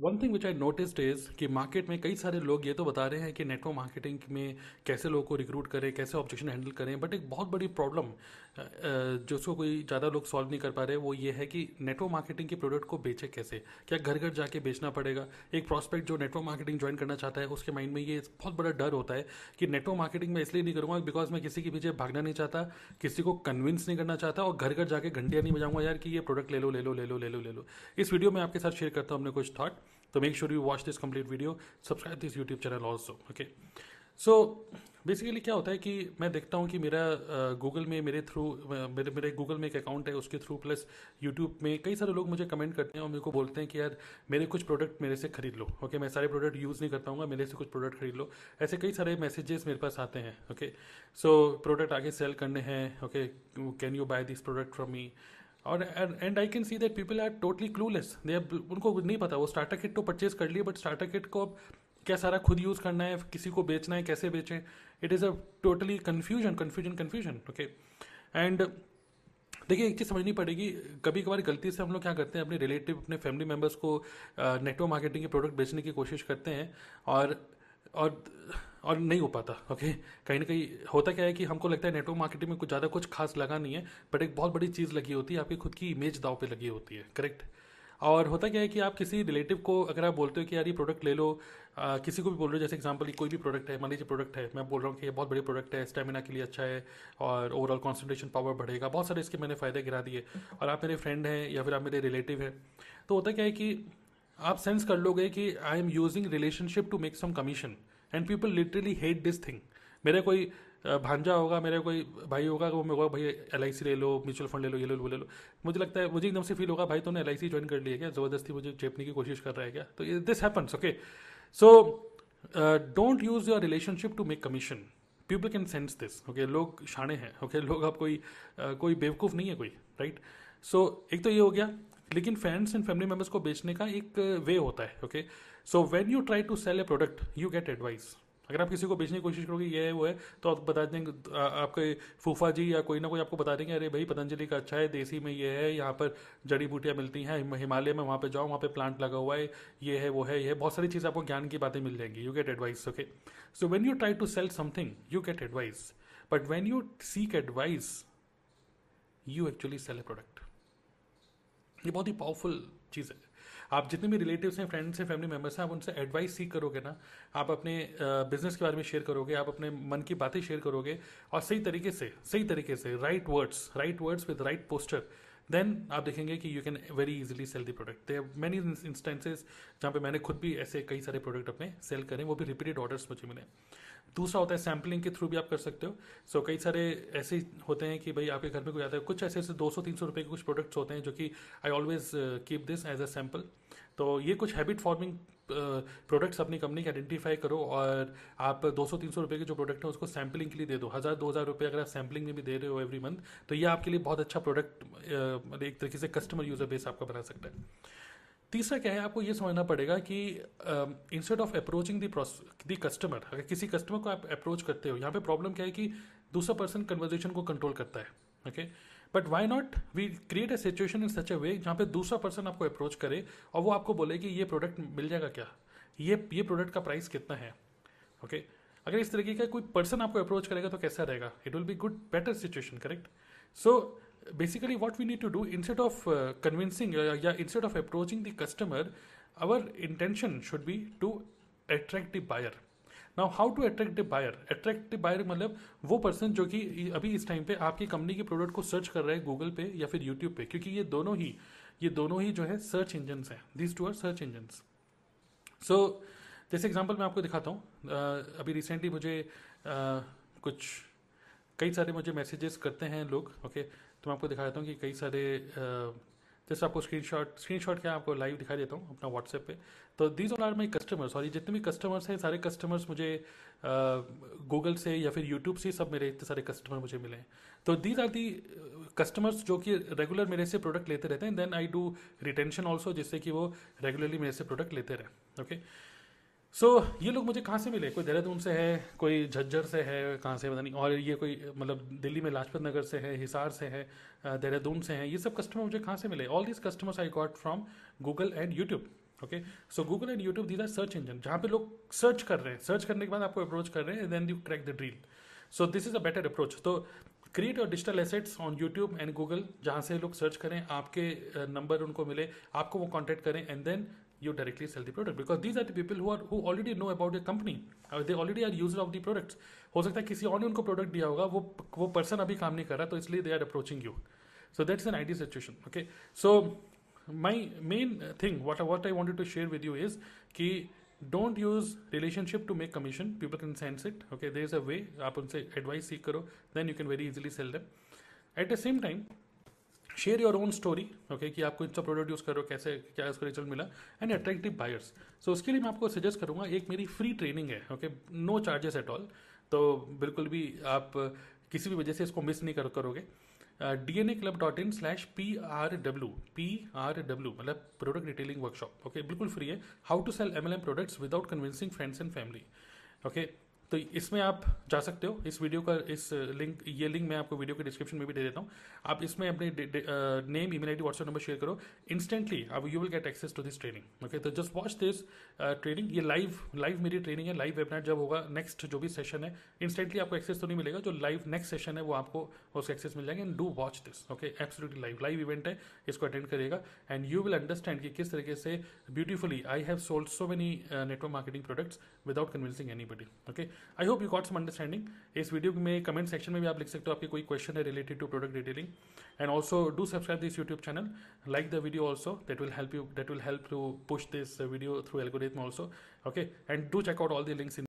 One thing which I noticed is कि market में कई सारे लोग ये तो बता रहे हैं कि नेटवर्क मार्केटिंग में कैसे लोगों को रिक्रूट करें, कैसे ऑब्जेक्शन हैंडल करें बट एक बहुत बड़ी प्रॉब्लम जो उसको कोई ज़्यादा लोग सॉल्व नहीं कर पा रहे, वो ये है कि नेटवर्क मार्केटिंग के प्रोडक्ट को बेचे कैसे? क्या घर घर जाके बेचना पड़ेगा? एक प्रॉस्पेक्ट जो नेटवर्क मार्केटिंग ज्वाइन करना चाहता है, उसके माइंड में ये बहुत बड़ा डर होता है कि नेटवर्क मार्केटिंग में इसलिए नहीं करूँगा बिकॉज़ मैं किसी के पीछे भागना नहीं चाहता, किसी को कन्विंस नहीं करना चाहता और घर घर जाके घंटियाँ नहीं बजाऊँगा, यार कि ये प्रोडक्ट ले लो ले लो ले लो ले लो ले लो। इस वीडियो में आपके साथ शेयर करता हूँ अपने कुछ थॉट तो make sure you watch this complete video subscribe this YouTube channel also okay so basically क्या होता है कि मैं देखता हूँ कि मेरा गूगल में, मेरे थ्रू मेरे मेरे गूगल में एक अकाउंट है, उसके थ्रू प्लस यूट्यूब में कई सारे लोग मुझे कमेंट करते हैं और मेरे को बोलते हैं कि यार, मेरे कुछ प्रोडक्ट मेरे से खरीद लो ओके मैं सारे प्रोडक्ट यूज़ नहीं करता हूँ मेरे से कुछ प्रोडक्ट खरीद लो। ऐसे कई सारे मैसेजेस मेरे पास आते हैं ओके सो प्रोडक्ट आगे सेल करने हैं okay can you buy this product from me और and I can see that people are totally clueless they उनको नहीं पता, वो स्टार्टर किट तो परचेज कर लिए बट स्टार्टर किट को अब क्या सारा खुद यूज़ करना है, किसी को बेचना है, कैसे बेचें? It is a totally confusion confusion confusion okay and देखिए, एक चीज़ समझनी पड़ेगी कभी कभार गलती से हम लोग क्या करते हैं, अपने रिलेटिव अपने फैमिली मेंबर्स को नेटवर्क मार्केटिंग के प्रोडक्ट बेचने की कोशिश करते हैं, और और और नहीं हो पाता ओके कहीं ना कहीं होता क्या है कि हमको लगता है नेटवर्क मार्केटिंग में कुछ ज़्यादा कुछ खास लगा नहीं है बट एक बहुत बड़ी चीज़ लगी होती है आपकी खुद की इमेज दाव पे लगी होती है करेक्ट और होता क्या है कि आप किसी रिलेटिव को अगर आप बोलते हो कि यार ये प्रोडक्ट ले लो आ, किसी को भी बोल रहे हो जैसे एग्जांपल कोई भी प्रोडक्ट है मान लीजिए प्रोडक्ट है मैं बोल रहा हूँ कि ये बहुत बड़ी प्रोडक्ट है स्टेमिना के लिए अच्छा है और ओवरऑल कॉन्सेंट्रेशन पावर बढ़ेगा बहुत सारे इसके मैंने फ़ायदे गिरा दिए और आप मेरे फ्रेंड हैं या फिर आप मेरे रिलेटिव हैं तो होता क्या है कि आप सेंस कर लोगे कि I am using relationship to make some commission and people literally hate this thing मेरे कोई भांजा होगा मेरे कोई भाई होगा वो मैं भाई एल आई सी ले लो म्यूचुअल फंड ले लो ये ले लो ले लो. मुझे लगता है मुझे एकदम से फील होगा भाई तूने एल आई सी ज्वाइन कर लिया क्या? ज़बरदस्ती मुझे चेपने की कोशिश कर रहा है क्या? तो this happens okay so don't use your relationship to make commission people can sense this okay लोग शाणे हैं ओके okay? लोग अब कोई uh, कोई बेवकूफ़ नहीं है कोई राइट सो so, एक तो ये हो गया लेकिन फ्रेंड्स एंड फैमिली मेंबर्स को बेचने का एक वे होता है okay so when you try to sell a product you get advice अगर आप किसी को बेचने की कोशिश करोगे, ये है, वो है तो आप बता देंगे आपके फूफा जी या कोई ना कोई आपको बता देंगे, अरे भाई, पतंजलि का अच्छा है, देसी में ये है, यहाँ पर जड़ी बूटियाँ मिलती हैं हिमालय में वहाँ पे जाओ, वहाँ पे प्लांट लगा हुआ है, ये है, वो है, ये है। बहुत सारी चीज़ आपको ज्ञान की बातें मिल जाएँगी you get advice okay so when you try to sell something you get advice but when you seek advice you actually sell a product ये बहुत ही पावरफुल चीज़ है। आप जितने भी रिलेटिव्स हैं फ्रेंड्स हैं फैमिली मेंबर्स हैं, आप उनसे एडवाइस सीख करोगे ना, आप अपने बिज़नेस के बारे में शेयर करोगे, आप अपने मन की बातें शेयर करोगे और सही तरीके से, सही तरीके से right words right words with right poster then आप देखेंगे कि you can very easily sell the product they many instances जहाँ पे मैंने खुद भी ऐसे कई सारे प्रोडक्ट अपने सेल करें, वो भी रिपीटेड ऑर्डर्स मुझे मिले। दूसरा होता है सैम्पलिंग के थ्रू भी आप कर सकते हो। सो so, कई सारे ऐसे होते हैं कि भाई आपके घर में कोई आता है। कुछ ऐसे ऐसे दो सौ तीन सौ रुपये के कुछ प्रोडक्ट्स होते हैं जो कि I always keep this as a sample तो ये कुछ हैबिट फॉर्मिंग प्रोडक्ट्स अपनी कंपनी के आइडेंटिफाई करो और आप 200-300 रुपए के जो प्रोडक्ट है उसको सैम्पलिंग के लिए दे दो। हज़ार दो हज़ार रुपये अगर आप सैम्पलिंग में भी दे रहे हो एवरी मंथ तो ये आपके लिए बहुत अच्छा प्रोडक्ट मतलब एक तरीके से कस्टमर यूज़र बेस आपका बना सकता है। तीसरा क्या है, आपको ये समझना पड़ेगा कि instead of approaching the customer अगर किसी कस्टमर को आप अप्रोच करते हो, यहाँ पे प्रॉब्लम क्या है कि दूसरा पर्सन कन्वर्जेशन को कंट्रोल करता है okay but why not we create a situation in such a way जहाँ पे दूसरा पर्सन आपको अप्रोच करे और वो आपको बोले कि ये प्रोडक्ट मिल जाएगा क्या? ये ये प्रोडक्ट का प्राइस कितना है? Okay okay? अगर इस तरीके का कोई पर्सन आपको अप्रोच करेगा तो कैसा रहेगा? It will be good better situation correct so basically what we need to do instead of convincing या instead of approaching the customer our intention should be to attract the buyer now how to attract the buyer attract the buyer मतलब वो person जो कि अभी इस time पे आपकी company के प्रोडक्ट को सर्च कर रहे हैं गूगल पे या फिर यूट्यूब पे क्योंकि ये दोनों ही ये दोनों ही जो है सर्च इंजन हैं। This two are search engine so जैसे एग्ज़ाम्पल मैं आपको दिखाता हूँ। अभी रिसेंटली मुझे आ, कुछ कई सारे मुझे मैसेजेस करते हैं लोग ओके तो मैं आपको दिखा देता हूँ कि कई सारे जैसे आपको स्क्रीन शॉट स्क्रीन शॉट क्या आपको लाइव दिखा देता हूँ अपना व्हाट्सएप पे। तो these all are my customers और ये जितने भी कस्टमर्स हैं, सारे कस्टमर्स मुझे गूगल से या फिर यूट्यूब से सब मेरे, इतने सारे कस्टमर मुझे मिले हैं। तो दीज आर दी कस्टमर्स जो कि रेगुलर मेरे से प्रोडक्ट लेते रहते हैं then I do retention also जिससे कि वो रेगुलरली मेरे से प्रोडक्ट लेते रहे। Okay okay? सो so, ये लोग मुझे कहाँ से मिले? कोई देहरादून से है कोई झज्जर से है कहाँ से पता नहीं। और ये कोई मतलब दिल्ली में लाजपत नगर से है हिसार से है देहरादून से है ये सब कस्टमर मुझे कहाँ से मिले? All this customers I got from Google and YouTube okay so Google and YouTube these are search engine जहाँ पे लोग सर्च कर रहे हैं। सर्च करने के बाद आपको अप्रोच कर रहे हैं then you crack the deal so this is a better approach तो create your digital assets on YouTube and Google जहाँ से लोग सर्च करें आपके नंबर उनको मिले आपको वो कॉन्टैक्ट करें and then you directly sell the product. Because these are the people who are, who already know about the company. They already are user of the products. हो सकता है किसी और ने उनको प्रोडक्ट दिया होगा, वो वो पर्सन अभी काम नहीं कर रहा तो इसलिए they are approaching you so that is an ideal situation okay so my main thing what what I wanted to share with you is कि don't use relationship to make commission people can sense it okay there is a way आप उनसे advice सीख करो then you can very easily sell them at the same time share your own story okay कि आप कौन सा product use करो कैसे, क्या उसका रिज़ल्ट मिला एंड अट्रैक्टिव बायर्स सो उसके लिए मैं आपको सजेस्ट करूँगा, एक मेरी फ्री ट्रेनिंग है okay no charges at all तो बिल्कुल भी आप किसी भी वजह से इसको मिस नहीं कर, करोगे। D N A club dot in slash P R W P R W मतलब प्रोडक्ट रिटेलिंग वर्कशॉप ओके बिल्कुल फ्री है. How to sell M L M products without convincing friends and family okay तो इसमें आप जा सकते हो। इस वीडियो का, इस लिंक ये लिंक मैं आपको वीडियो के डिस्क्रिप्शन में भी दे देता हूँ। आप इसमें अपने name email ID WhatsApp number share करो। इंस्टेंटली अब you will get access to this training okay तो जस्ट वॉच दिस ट्रेनिंग ये लाइव लाइव मेरी ट्रेनिंग है। लाइव वेबिनार जब होगा नेक्स्ट जो भी सेशन है इंस्टेंटली आपको एक्सेस तो नहीं मिलेगा। जो लाइव नेक्स्ट सेशन है, वो आपको उसका एक्सेस मिल जाएगा। And do watch this okay absolutely live live event है, इसको अटेंड करेगा एंड यू विल अंडरस्टैंड कि किस तरीके से beautifully I have sold so many network marketing products without convincing anybody okay I hope you got some understanding इस video में comment section में भी आप लिख सकते हो, आपके कोई क्वेश्चन है related to product detailing and also do subscribe this YouTube channel like the video also that will help you that will help to push this video through algorithm also okay and do check out all the links in